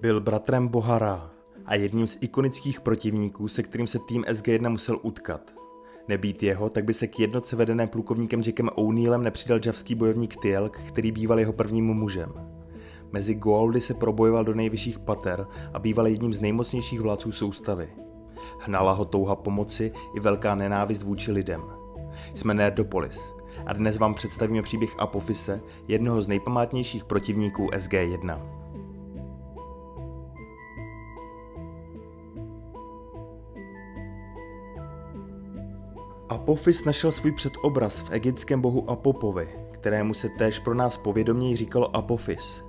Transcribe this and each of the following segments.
Byl bratrem Bohara a jedním z ikonických protivníků, se kterým se tým SG1 musel utkat. Nebýt jeho, tak by se k jednotce vedené plukovníkem Jackem O'Neillem nepřidal javský bojovník Tielk, který býval jeho prvním mužem. Mezi Goaldy se probojoval do nejvyšších pater a býval jedním z nejmocnějších vládců soustavy. Hnala ho touha pomoci i velká nenávist vůči lidem. Jsme Nerdopolis a dnes vám představíme příběh Apofise, jednoho z nejpamátnějších protivníků SG-1. Apophis našel svůj předobraz v egyptském bohu Apopovi, kterému se též pro nás povědoměji říkalo Apophis.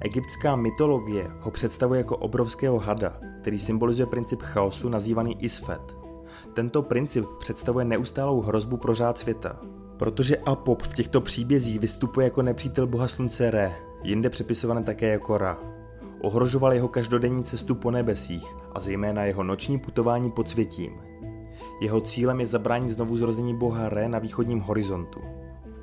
Egyptská mytologie ho představuje jako obrovského hada, který symbolizuje princip chaosu nazývaný Isfet. Tento princip představuje neustálou hrozbu pro řád světa, protože Apop v těchto příbězích vystupuje jako nepřítel boha slunce Re, jinde přepisované také jako Ra. Ohrožoval jeho každodenní cestu po nebesích a zejména jeho noční putování pod světím. Jeho cílem je zabránit znovu zrození boha Re na východním horizontu.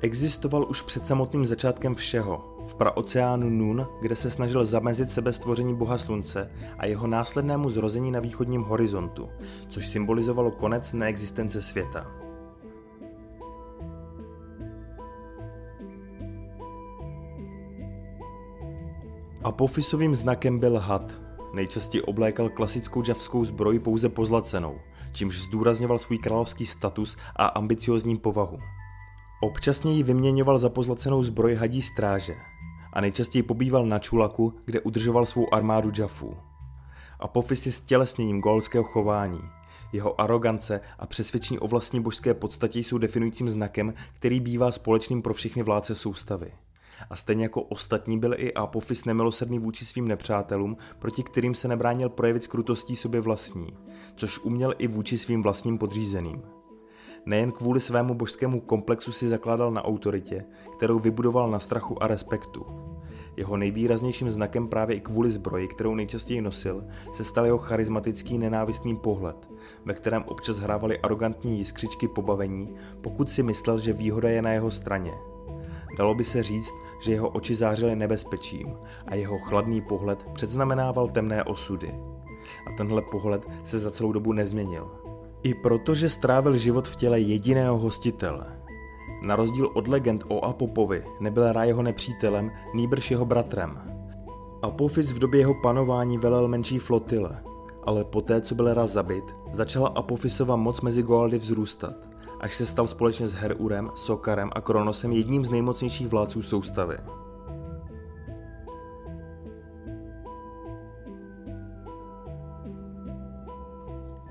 Existoval už před samotným začátkem všeho, v praoceánu Nun, kde se snažil zamezit sebestvoření boha slunce a jeho následnému zrození na východním horizontu, což symbolizovalo konec neexistence světa. Apofisovým znakem byl had. Nejčastěji oblékal klasickou javskou zbroj pouze pozlacenou, čímž zdůrazňoval svůj královský status a ambiciozní povahu. Občasně ji vyměňoval za pozlacenou zbroj hadí stráže a nejčastěji pobýval na Čulaku, kde udržoval svou armádu Jafů. Apophis je stělesněním golského chování. Jeho arogance a přesvědčení o vlastní božské podstatě jsou definujícím znakem, který bývá společným pro všechny vládce soustavy. A stejně jako ostatní byl i Apophis nemilosrdný vůči svým nepřátelům, proti kterým se nebránil projevit skrutostí sobě vlastní, což uměl i vůči svým vlastním podřízeným. Nejen kvůli svému božskému komplexu si zakládal na autoritě, kterou vybudoval na strachu a respektu. Jeho nejvýraznějším znakem právě i kvůli zbroji, kterou nejčastěji nosil, se stal jeho charismatický nenávistný pohled, ve kterém občas hrávali arrogantní jiskřičky pobavení, pokud si myslel, že výhoda je na jeho straně. Dalo by se říct, že jeho oči zářily nebezpečím a jeho chladný pohled předznamenával temné osudy. A tenhle pohled se za celou dobu nezměnil. I protože strávil život v těle jediného hostitele. Na rozdíl od legend o Apopovi nebyl Ra jeho nepřítelem, nýbrž jeho bratrem. Apophis v době jeho panování velel menší flotile, ale poté, co byl Ra zabit, začala Apophisova moc mezi Goaldy vzrůstat, až se stal společně s Herurem, Sokarem a Kronosem jedním z nejmocnějších vládců soustavy.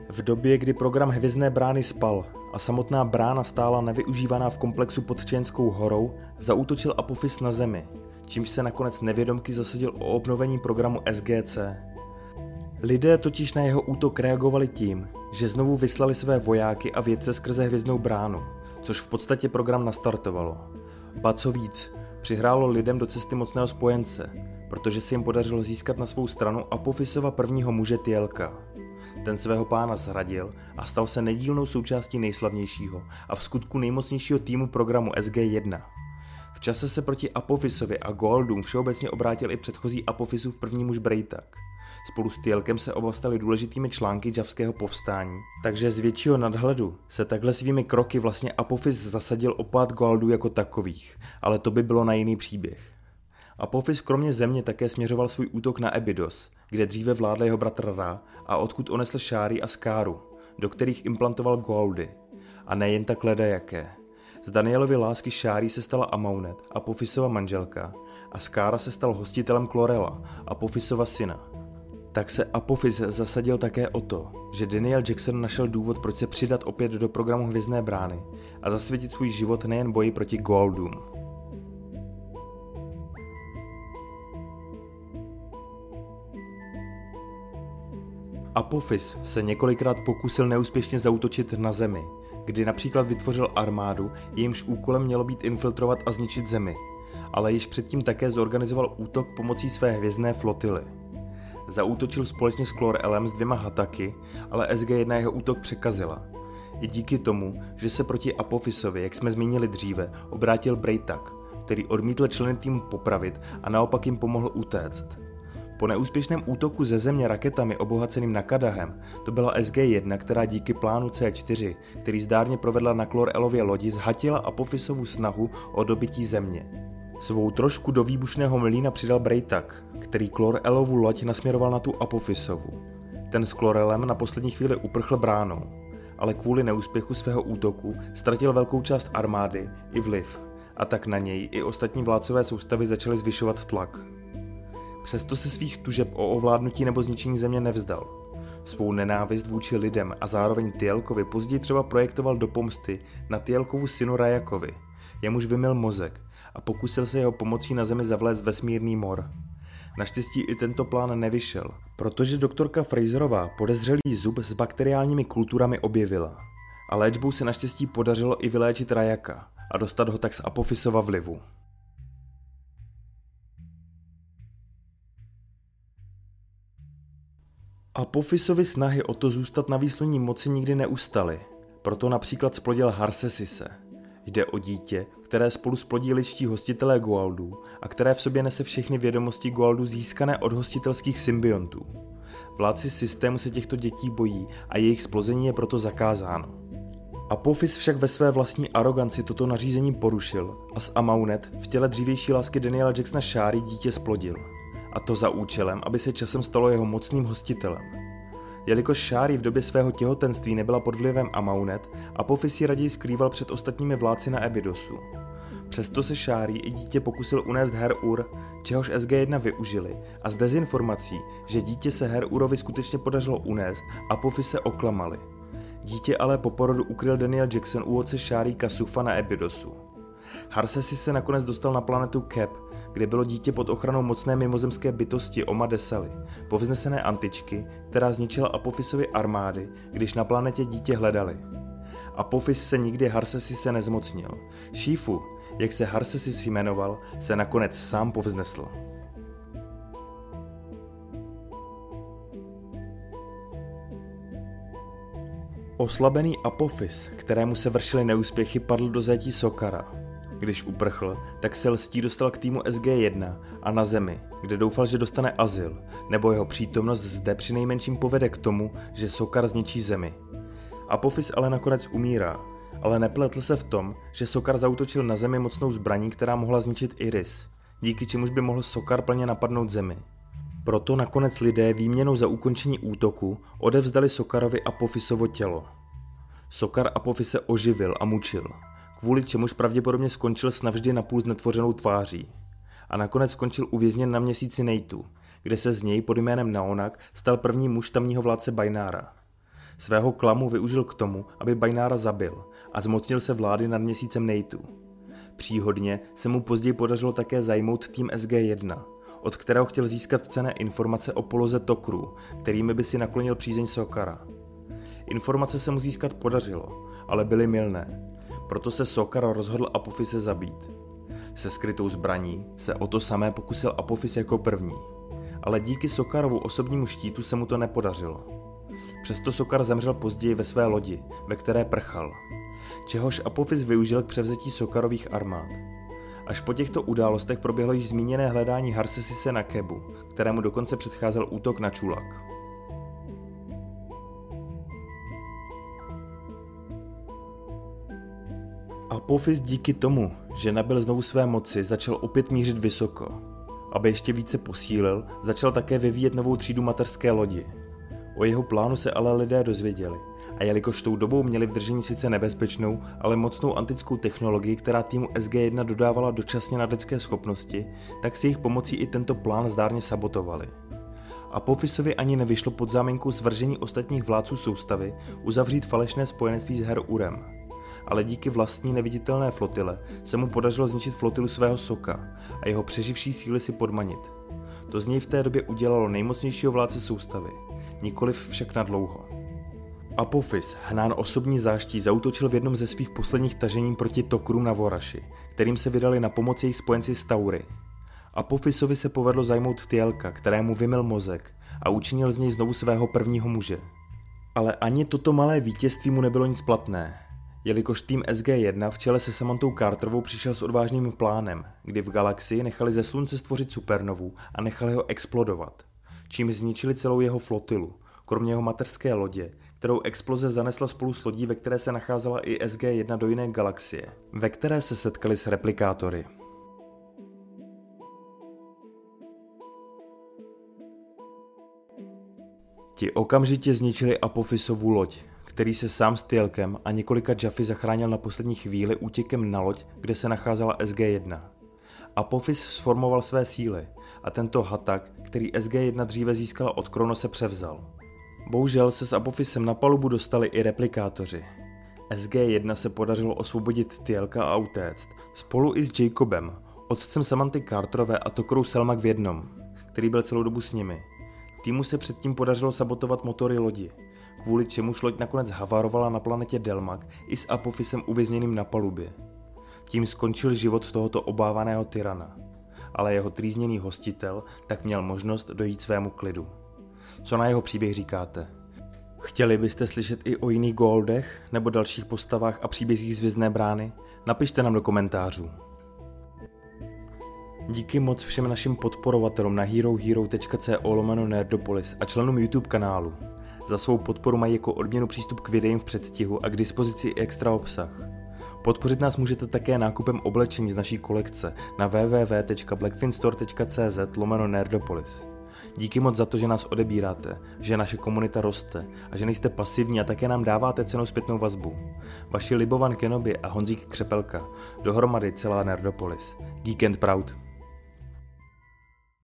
V době, kdy program Hvězdné brány spal a samotná brána stála nevyužívaná v komplexu pod Čenskou horou, zaútočil Apophis na zemi, čímž se nakonec nevědomky zasadil o obnovení programu SGC. Lidé totiž na jeho útok reagovali tím, že znovu vyslali své vojáky a vědce skrze Hvězdnou bránu, což v podstatě program nastartovalo. Ba co víc, přihrálo lidem do cesty mocného spojence, protože se jim podařilo získat na svou stranu Apophysova prvního muže Tielka. Ten svého pána zradil a stal se nedílnou součástí nejslavnějšího a v skutku nejmocnějšího týmu programu SG-1. V čase se proti Apophysovi a Goldům všeobecně obrátil i předchozí Apophysův první muž Brejtak. Spolu s Tielkem se oba stali důležitými články javského povstání, takže z většího nadhledu se takhle svými kroky vlastně Apophis zasadil o pád Goldů jako takových, ale to by bylo na jiný příběh. Apophis kromě země také směřoval svůj útok na Ebidos, kde dříve vládl jeho bratr Ra a odkud onesl Šáry a Skáru, do kterých implantoval Goaldy. A nejen tak jaké. Z Danielovy lásky Šáry se stala Amaunet, Apophysova manželka, a Skára se stal hostitelem Chlorela, Apophysova syna. Tak se Apophis zasadil také o to, že Daniel Jackson našel důvod, proč se přidat opět do programu Hvězdné brány a zasvětit svůj život nejen boji proti Goldům. Apophis se několikrát pokusil neúspěšně zautočit na zemi, kdy například vytvořil armádu, jejímž úkolem mělo být infiltrovat a zničit zemi, ale již předtím také zorganizoval útok pomocí své hvězdné flotily. Zaútočil společně s Chlorelem s dvěma hataky, ale SG-1 jeho útok překazila. I díky tomu, že se proti Apophysovi, jak jsme zmínili dříve, obrátil Brejtak, který odmítl členy týmu popravit a naopak jim pomohl utéct. Po neúspěšném útoku ze země raketami obohaceným Nakadahem to byla SG-1, která díky plánu C4, který zdárně provedla na Klor-Elově lodi, zhatila Apophysovu snahu o dobytí země. Svou trošku do výbušného mlína přidal Brejtak, který Klor-Elovu loď nasměroval na tu Apophysovu. Ten s Klorelem na poslední chvíli uprchl bránou, ale kvůli neúspěchu svého útoku ztratil velkou část armády i vliv a tak na něj i ostatní vládcové soustavy začaly zvyšovat tlak. Přesto se svých tužeb o ovládnutí nebo zničení země nevzdal. Svou nenávist vůči lidem a zároveň Tielkovi později třeba projektoval do pomsty na Tielkovu synu Rajakovi, jemuž vymil mozek a pokusil se jeho pomocí na zemi zavléct vesmírný mor. Naštěstí i tento plán nevyšel, protože doktorka Fraserová podezřelý zub s bakteriálními kulturami objevila. A léčbou se naštěstí podařilo i vyléčit Rajaka a dostat ho tak z Apofisova vlivu. Apofisovi snahy o to zůstat na výsluní moci nikdy neustaly, proto například splodil Harsesise. Jde o dítě, které spolu splodí ličtí hostitelé Goaldů a které v sobě nese všechny vědomosti Goaldů získané od hostitelských symbiontů. Vládci systému se těchto dětí bojí a jejich splození je proto zakázáno. Apophis však ve své vlastní aroganci toto nařízení porušil a z Amaunet v těle dřívější lásky Daniela Jacksona Shari dítě splodil. A to za účelem, aby se časem stalo jeho mocným hostitelem. Jelikož Šári v době svého těhotenství nebyla pod vlivem Amaunet, Apophis ji raději skrýval před ostatními vládci na Ebidosu. Přesto se Šári i dítě pokusil unést Her Ur, čehož SG-1 využili a z dezinformací, že dítě se Her Urovi skutečně podařilo unést, Apophis se oklamali. Dítě ale po porodu ukryl Daniel Jackson u otce Šári Kasufa na Ebidosu. Harsesi se nakonec dostal na planetu Kep, kde bylo dítě pod ochranou mocné mimozemské bytosti Oma Desali, povznesené antičky, která zničila Apofisovy armády, když na planetě dítě hledali. Apophis se nikdy Harsesise nezmocnil. Shifu, jak se Harsesis jmenoval, se nakonec sám povznesl. Oslabený Apophis, kterému se vršily neúspěchy, padl do zajetí Sokara. Když uprchl, tak se lstí dostal k týmu SG-1 a na zemi, kde doufal, že dostane azyl, nebo jeho přítomnost zde při nejmenším povede k tomu, že Sokar zničí zemi. Apophis ale nakonec umírá, ale nepletl se v tom, že Sokar zautočil na zemi mocnou zbraní, která mohla zničit Iris, díky čemuž by mohl Sokar plně napadnout zemi. Proto nakonec lidé výměnou za ukončení útoku odevzdali Sokarovi Apophisovo tělo. Sokar Apophise oživil a mučil, kvůli čemuž pravděpodobně skončil s navždy napůl znetvořenou tváří. A nakonec skončil uvězněn na měsíci Nejtu, kde se z něj pod jménem Naonak stal první muž tamního vládce Bajnára. Svého klamu využil k tomu, aby Bajnára zabil a zmocnil se vlády nad měsícem Nejtu. Příhodně se mu později podařilo také zajmout tým SG-1, od kterého chtěl získat cené informace o poloze Tokru, kterými by si naklonil přízeň Sokara. Informace se mu získat podařilo, ale byly milné. Proto se Sokar rozhodl Apophise zabít. Se skrytou zbraní se o to samé pokusil Apophis jako první. Ale díky Sokarovu osobnímu štítu se mu to nepodařilo. Přesto Sokar zemřel později ve své lodi, ve které prchal. Čehož Apophis využil k převzetí Sokarových armád. Až po těchto událostech proběhlo již zmíněné hledání Harsesise na Kebu, kterému dokonce předcházel útok na Čulak. Apophis díky tomu, že nabil znovu své moci, začal opět mířit vysoko. Aby ještě více posílil, začal také vyvíjet novou třídu mateřské lodi. O jeho plánu se ale lidé dozvěděli. A jelikož tou dobou měli v držení sice nebezpečnou, ale mocnou antickou technologii, která týmu SG-1 dodávala dočasně na lidské schopnosti, tak si jejich pomocí i tento plán zdárně sabotovali. Apophysovi ani nevyšlo pod záminkou zvržení ostatních vládců soustavy uzavřít falešné spojenectví s Her Urem ale díky vlastní neviditelné flotile se mu podařilo zničit flotilu svého soka a jeho přeživší síly si podmanit. To z něj v té době udělalo nejmocnějšího vládce soustavy, nikoliv však na dlouho. Apophis, hnán osobní záští, zautočil v jednom ze svých posledních tažení proti Tokrům na Voraši, kterým se vydali na pomoc jejich spojenci z Taury. Apophisovi se povedlo zajmout Tielka, kterému vymil mozek a učinil z něj znovu svého prvního muže. Ale ani toto malé vítězství mu nebylo nic platné jelikož tým SG-1 v čele se Samantou Carterovou přišel s odvážným plánem, kdy v galaxii nechali ze slunce stvořit supernovu a nechali ho explodovat. čím zničili celou jeho flotilu, kromě jeho mateřské lodě, kterou exploze zanesla spolu s lodí, ve které se nacházela i SG-1 do jiné galaxie, ve které se setkali s replikátory. Ti okamžitě zničili Apophysovu loď, který se sám s Tylkem a několika Jaffy zachránil na poslední chvíli útěkem na loď, kde se nacházela SG-1. Apophis sformoval své síly a tento hatak, který SG-1 dříve získala od Kronose, převzal. Bohužel se s Apophisem na palubu dostali i replikátoři. SG-1 se podařilo osvobodit Tylka a utéct, spolu i s Jacobem, otcem Samanty Carterové a Tokrou Selmak v jednom, který byl celou dobu s nimi. Týmu se předtím podařilo sabotovat motory lodi, kvůli čemu loď nakonec havarovala na planetě Delmak i s Apofisem uvězněným na palubě. Tím skončil život tohoto obávaného tyrana, ale jeho trýzněný hostitel tak měl možnost dojít svému klidu. Co na jeho příběh říkáte? Chtěli byste slyšet i o jiných Goldech nebo dalších postavách a příbězích z Vězné brány? Napište nám do komentářů. Díky moc všem našim podporovatelům na herohero.co lomeno Nerdopolis a členům YouTube kanálu. Za svou podporu mají jako odměnu přístup k videím v předstihu a k dispozici i extra obsah. Podpořit nás můžete také nákupem oblečení z naší kolekce na www.blackfinstore.cz lomeno Nerdopolis. Díky moc za to, že nás odebíráte, že naše komunita roste a že nejste pasivní a také nám dáváte cenou zpětnou vazbu. Vaši Libovan Kenobi a Honzík Křepelka, dohromady celá Nerdopolis. Geek and Proud.